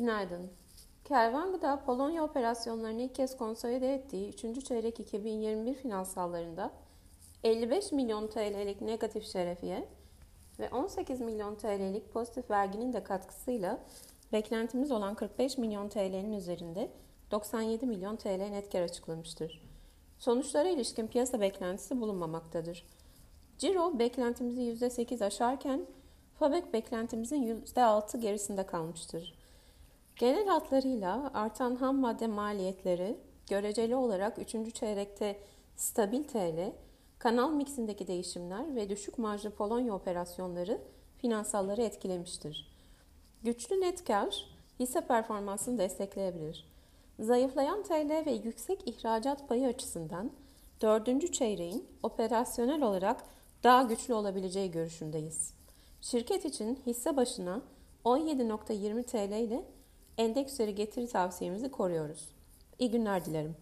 Günaydın. Kervan Gıda Polonya operasyonlarını ilk kez konsolide ettiği 3. çeyrek 2021 finansallarında 55 milyon TL'lik negatif şerefiye ve 18 milyon TL'lik pozitif verginin de katkısıyla beklentimiz olan 45 milyon TL'nin üzerinde 97 milyon TL net kar açıklamıştır. Sonuçlara ilişkin piyasa beklentisi bulunmamaktadır. Ciro beklentimizi %8 aşarken Fabek beklentimizin %6 gerisinde kalmıştır. Genel hatlarıyla artan ham madde maliyetleri göreceli olarak 3. çeyrekte stabil TL, kanal miksindeki değişimler ve düşük marjlı Polonya operasyonları finansalları etkilemiştir. Güçlü net kar hisse performansını destekleyebilir. Zayıflayan TL ve yüksek ihracat payı açısından 4. çeyreğin operasyonel olarak daha güçlü olabileceği görüşündeyiz. Şirket için hisse başına 17.20 TL ile endeks getiri tavsiyemizi koruyoruz. İyi günler dilerim.